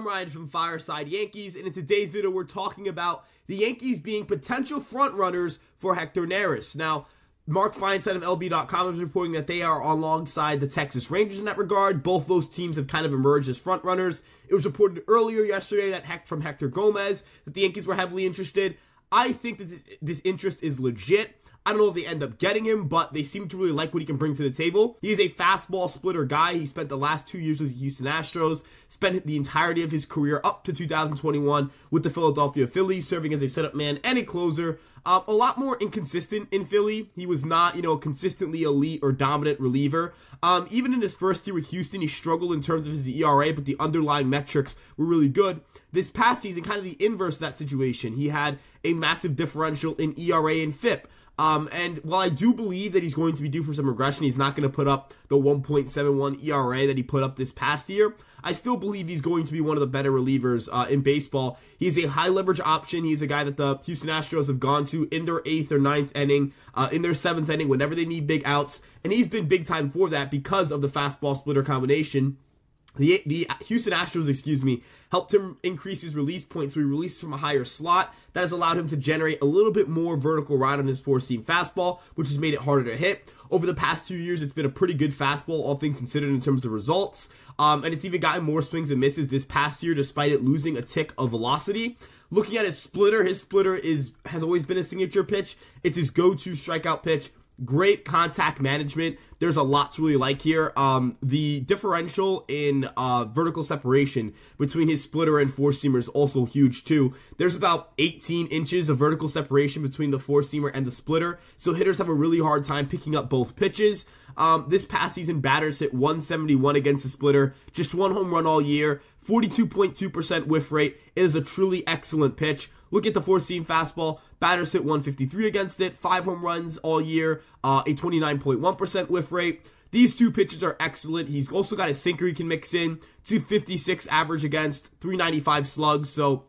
I'm Ryan from Fireside Yankees, and in today's video, we're talking about the Yankees being potential frontrunners for Hector Neris. Now, Mark Feinsand of LB.com is reporting that they are alongside the Texas Rangers in that regard. Both those teams have kind of emerged as frontrunners. It was reported earlier yesterday that heck from Hector Gomez that the Yankees were heavily interested. I think that this, this interest is legit. I don't know if they end up getting him, but they seem to really like what he can bring to the table. He is a fastball splitter guy. He spent the last two years with the Houston Astros, spent the entirety of his career up to 2021 with the Philadelphia Phillies, serving as a setup man and a closer. Um, a lot more inconsistent in Philly. He was not, you know, consistently elite or dominant reliever. Um, even in his first year with Houston, he struggled in terms of his ERA, but the underlying metrics were really good. This past season, kind of the inverse of that situation. He had a massive differential in ERA and FIP. Um, and while I do believe that he's going to be due for some regression, he's not going to put up the 1.71 ERA that he put up this past year. I still believe he's going to be one of the better relievers uh, in baseball. He's a high leverage option. He's a guy that the Houston Astros have gone to in their eighth or ninth inning, uh, in their seventh inning, whenever they need big outs. And he's been big time for that because of the fastball splitter combination. The, the Houston Astros, excuse me, helped him increase his release points. So he released from a higher slot. That has allowed him to generate a little bit more vertical ride on his four seam fastball, which has made it harder to hit. Over the past two years, it's been a pretty good fastball, all things considered, in terms of results. Um, and it's even gotten more swings and misses this past year, despite it losing a tick of velocity. Looking at his splitter, his splitter is has always been a signature pitch. It's his go-to strikeout pitch great contact management. There's a lot to really like here. Um, the differential in uh, vertical separation between his splitter and four seamer is also huge too. There's about 18 inches of vertical separation between the four seamer and the splitter, so hitters have a really hard time picking up both pitches. Um, this past season, batters hit 171 against the splitter, just one home run all year, 42.2% whiff rate. It is a truly excellent pitch. Look at the four seam fastball. Batters hit 153 against it, five home runs all year, uh, a 29.1% whiff rate. These two pitches are excellent. He's also got a sinker he can mix in, 256 average against, 395 slugs. So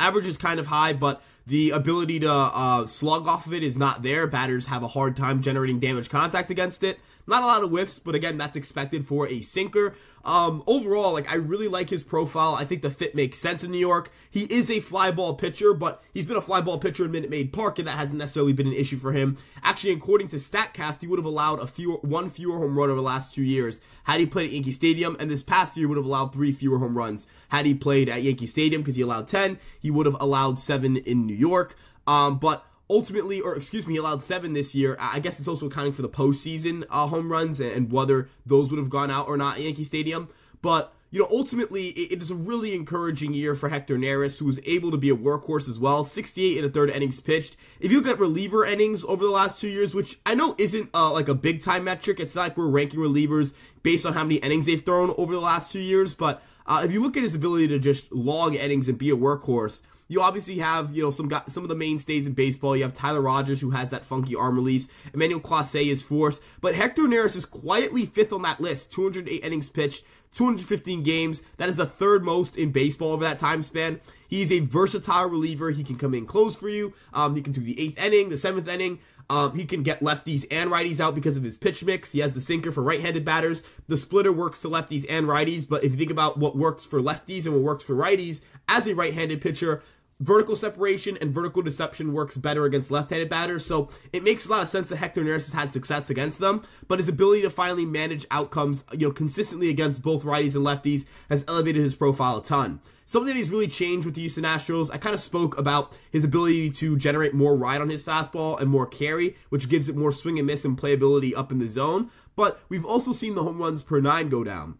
average is kind of high, but the ability to uh, slug off of it is not there. Batters have a hard time generating damage contact against it. Not a lot of whiffs, but again, that's expected for a sinker. Um, overall, like I really like his profile. I think the fit makes sense in New York. He is a fly ball pitcher, but he's been a fly ball pitcher in Minute Maid Park, and that hasn't necessarily been an issue for him. Actually, according to Statcast, he would have allowed a few one fewer home run over the last two years had he played at Yankee Stadium, and this past year would have allowed three fewer home runs had he played at Yankee Stadium because he allowed ten. He would have allowed seven in New York. Um, but ultimately, or excuse me, he allowed seven this year. I guess it's also accounting for the postseason uh, home runs and whether those would have gone out or not at Yankee Stadium. But you know, ultimately, it is a really encouraging year for Hector Neris, who was able to be a workhorse as well. 68 in a third innings pitched. If you look at reliever innings over the last two years, which I know isn't uh, like a big time metric, it's not like we're ranking relievers based on how many innings they've thrown over the last two years, but uh, if you look at his ability to just log innings and be a workhorse, you obviously have, you know, some some of the mainstays in baseball. You have Tyler Rogers, who has that funky arm release. Emmanuel Clase is fourth. But Hector Neris is quietly fifth on that list. 208 innings pitched, 215 games. That is the third most in baseball over that time span. He's a versatile reliever. He can come in close for you. Um, he can do the eighth inning, the seventh inning. Um, he can get lefties and righties out because of his pitch mix. He has the sinker for right-handed batters. The splitter works to lefties and righties. But if you think about what works for lefties and what works for righties, as a right-handed pitcher, vertical separation and vertical deception works better against left-handed batters, so it makes a lot of sense that Hector Neris has had success against them, but his ability to finally manage outcomes, you know, consistently against both righties and lefties has elevated his profile a ton. Something that he's really changed with the Houston Astros, I kind of spoke about his ability to generate more ride on his fastball and more carry, which gives it more swing and miss and playability up in the zone, but we've also seen the home runs per nine go down.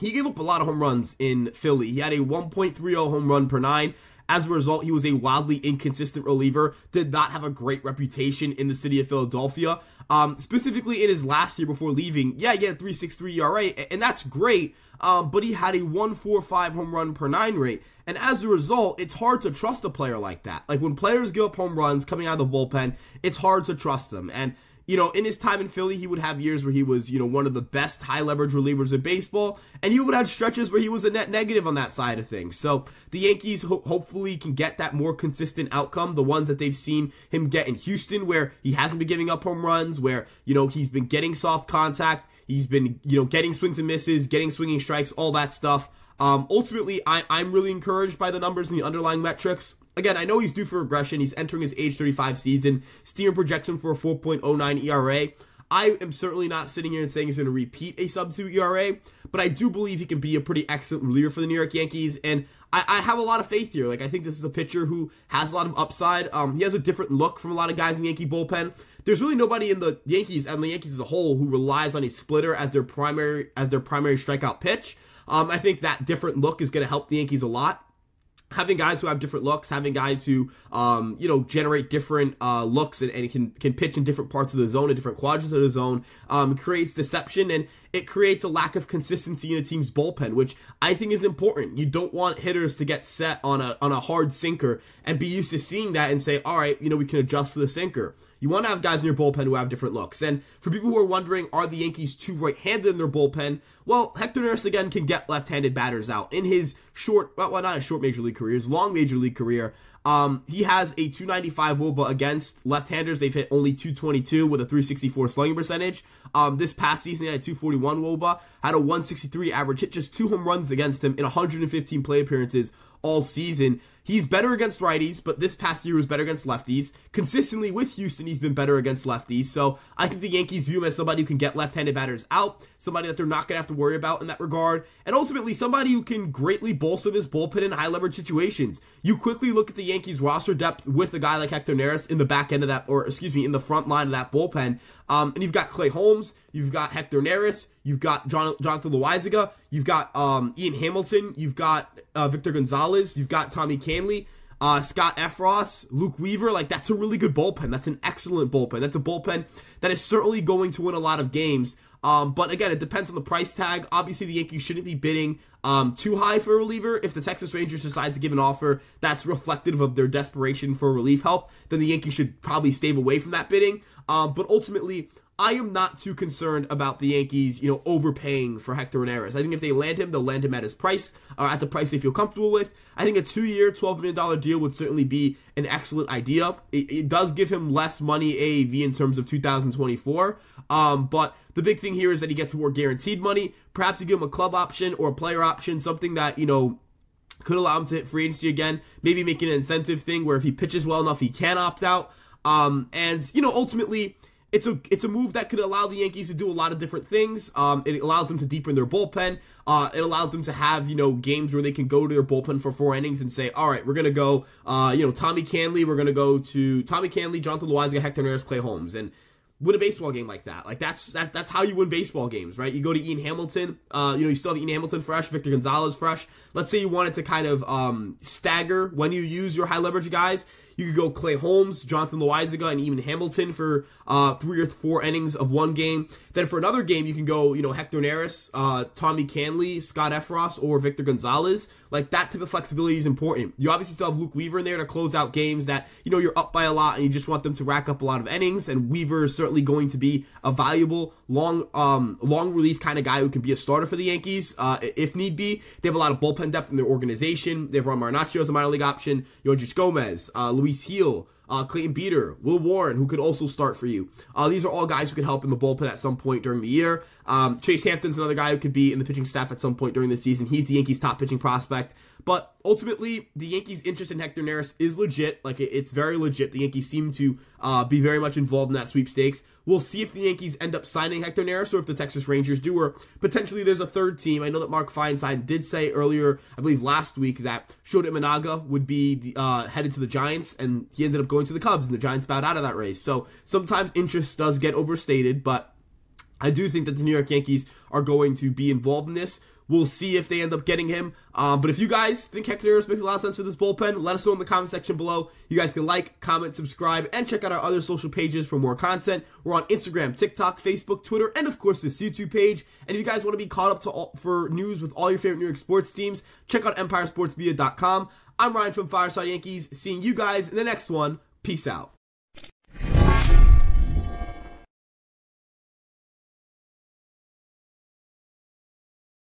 He gave up a lot of home runs in Philly. He had a 1.30 home run per nine. As a result, he was a wildly inconsistent reliever, did not have a great reputation in the city of Philadelphia. Um, specifically in his last year before leaving, yeah, he had a 3.63 ERA, and that's great. Um, but he had a 1.45 home run per nine rate, and as a result, it's hard to trust a player like that. Like when players give up home runs coming out of the bullpen, it's hard to trust them. And you know, in his time in Philly, he would have years where he was, you know, one of the best high leverage relievers in baseball, and he would have stretches where he was a net negative on that side of things. So the Yankees ho- hopefully can get that more consistent outcome, the ones that they've seen him get in Houston, where he hasn't been giving up home runs, where, you know, he's been getting soft contact, he's been, you know, getting swings and misses, getting swinging strikes, all that stuff. Um, ultimately, I, I'm really encouraged by the numbers and the underlying metrics. Again, I know he's due for regression. He's entering his age 35 season. Steamer projection for a 4.09 ERA. I am certainly not sitting here and saying he's going to repeat a sub 2 ERA, but I do believe he can be a pretty excellent reliever for the New York Yankees, and I, I, have a lot of faith here. Like, I think this is a pitcher who has a lot of upside. Um, he has a different look from a lot of guys in the Yankee bullpen. There's really nobody in the Yankees and the Yankees as a whole who relies on a splitter as their primary as their primary strikeout pitch. Um, I think that different look is going to help the Yankees a lot having guys who have different looks, having guys who, um, you know, generate different uh, looks and, and can can pitch in different parts of the zone, in different quadrants of the zone, um, creates deception and it creates a lack of consistency in a team's bullpen, which I think is important. You don't want hitters to get set on a on a hard sinker and be used to seeing that and say, all right, you know, we can adjust to the sinker. You want to have guys in your bullpen who have different looks. And for people who are wondering, are the Yankees too right-handed in their bullpen? Well, Hector Neris again can get left-handed batters out. In his short, well, not a short major league career, his long major league career, um, he has a 295 WOBA against left-handers. They've hit only 222 with a 364 slugging percentage. Um, this past season, he had a 241 WOBA, had a 163 average, hit just two home runs against him in 115 play appearances all season. He's better against righties, but this past year was better against lefties. Consistently with Houston, he's been better against lefties. So I think the Yankees view him as somebody who can get left-handed batters out, somebody that they're not going to have to worry about in that regard, and ultimately somebody who can greatly bolster this bullpen in high leverage situations. You quickly look at the Yankees roster depth with a guy like Hector Neris in the back end of that, or excuse me, in the front line of that bullpen. Um, and you've got Clay Holmes, you've got Hector Neris, you've got John, Jonathan Loaisiga, you've got um, Ian Hamilton, you've got uh, Victor Gonzalez, you've got Tommy Kahnle. Uh, Scott Effross, Luke Weaver, like that's a really good bullpen. That's an excellent bullpen. That's a bullpen that is certainly going to win a lot of games. Um, but again, it depends on the price tag. Obviously, the Yankees shouldn't be bidding um, too high for a reliever. If the Texas Rangers decide to give an offer that's reflective of their desperation for relief help, then the Yankees should probably stay away from that bidding. Um, but ultimately, I am not too concerned about the Yankees, you know, overpaying for Hector Neris. I think if they land him, they'll land him at his price, or at the price they feel comfortable with. I think a two-year, $12 million deal would certainly be an excellent idea. It, it does give him less money AAV in terms of 2024, um, but the big thing here is that he gets more guaranteed money. Perhaps you give him a club option or a player option, something that, you know, could allow him to hit free agency again. Maybe make an incentive thing where if he pitches well enough, he can opt out. Um, and, you know, ultimately it's a it's a move that could allow the Yankees to do a lot of different things. Um, it allows them to deepen their bullpen. Uh, it allows them to have you know games where they can go to their bullpen for four innings and say, all right, we're gonna go. Uh, you know, Tommy Kahnle, we're gonna go to Tommy Kahnle, Jonathan Loaisiga, Hector Neris, Clay Holmes, and win a baseball game like that. Like that's that that's how you win baseball games, right? You go to Ian Hamilton, uh, you know, you still have Ian Hamilton fresh, Victor Gonzalez fresh. Let's say you wanted to kind of um, stagger when you use your high leverage guys. You could go Clay Holmes, Jonathan Loaisiga, and even Hamilton for uh, three or four innings of one game. Then for another game, you can go, you know, Hector Neris, uh, Tommy Kahnle, Scott Effross, or Victor Gonzalez. Like that type of flexibility is important. You obviously still have Luke Weaver in there to close out games that, you know, you're up by a lot and you just want them to rack up a lot of innings. And Weaver certainly going to be a valuable long, um, long relief kind of guy who can be a starter for the Yankees uh, if need be. They have a lot of bullpen depth in their organization. They have Ron Marinaccio as a minor league option, Yoendrys Gomez, uh, Luis Gil, uh, Clayton Beeter, Will Warren, who could also start for you. Uh, these are all guys who could help in the bullpen at some point during the year. Um, Chase Hampton's another guy who could be in the pitching staff at some point during the season. He's the Yankees' top pitching prospect. But ultimately, the Yankees' interest in Hector Neris is legit. Like, it's very legit. The Yankees seem to uh, be very much involved in that sweepstakes. We'll see if the Yankees end up signing Hector Neris or if the Texas Rangers do, or potentially there's a third team. I know that Mark Feinsand did say earlier, I believe last week, that Shota Imanaga would be uh, headed to the Giants, and he ended up going to the Cubs, and the Giants bowed out of that race. So sometimes interest does get overstated, but I do think that the New York Yankees are going to be involved in this. We'll see if they end up getting him. Um, but if you guys think Hector makes a lot of sense for this bullpen, let us know in the comment section below. You guys can like, comment, subscribe, and check out our other social pages for more content. We're on Instagram, TikTok, Facebook, Twitter, and of course this YouTube page. And if you guys want to be caught up to all, for news with all your favorite New York sports teams, check out EmpireSportsMedia.com. I'm Ryan from Fireside Yankees. Seeing you guys in the next one. Peace out.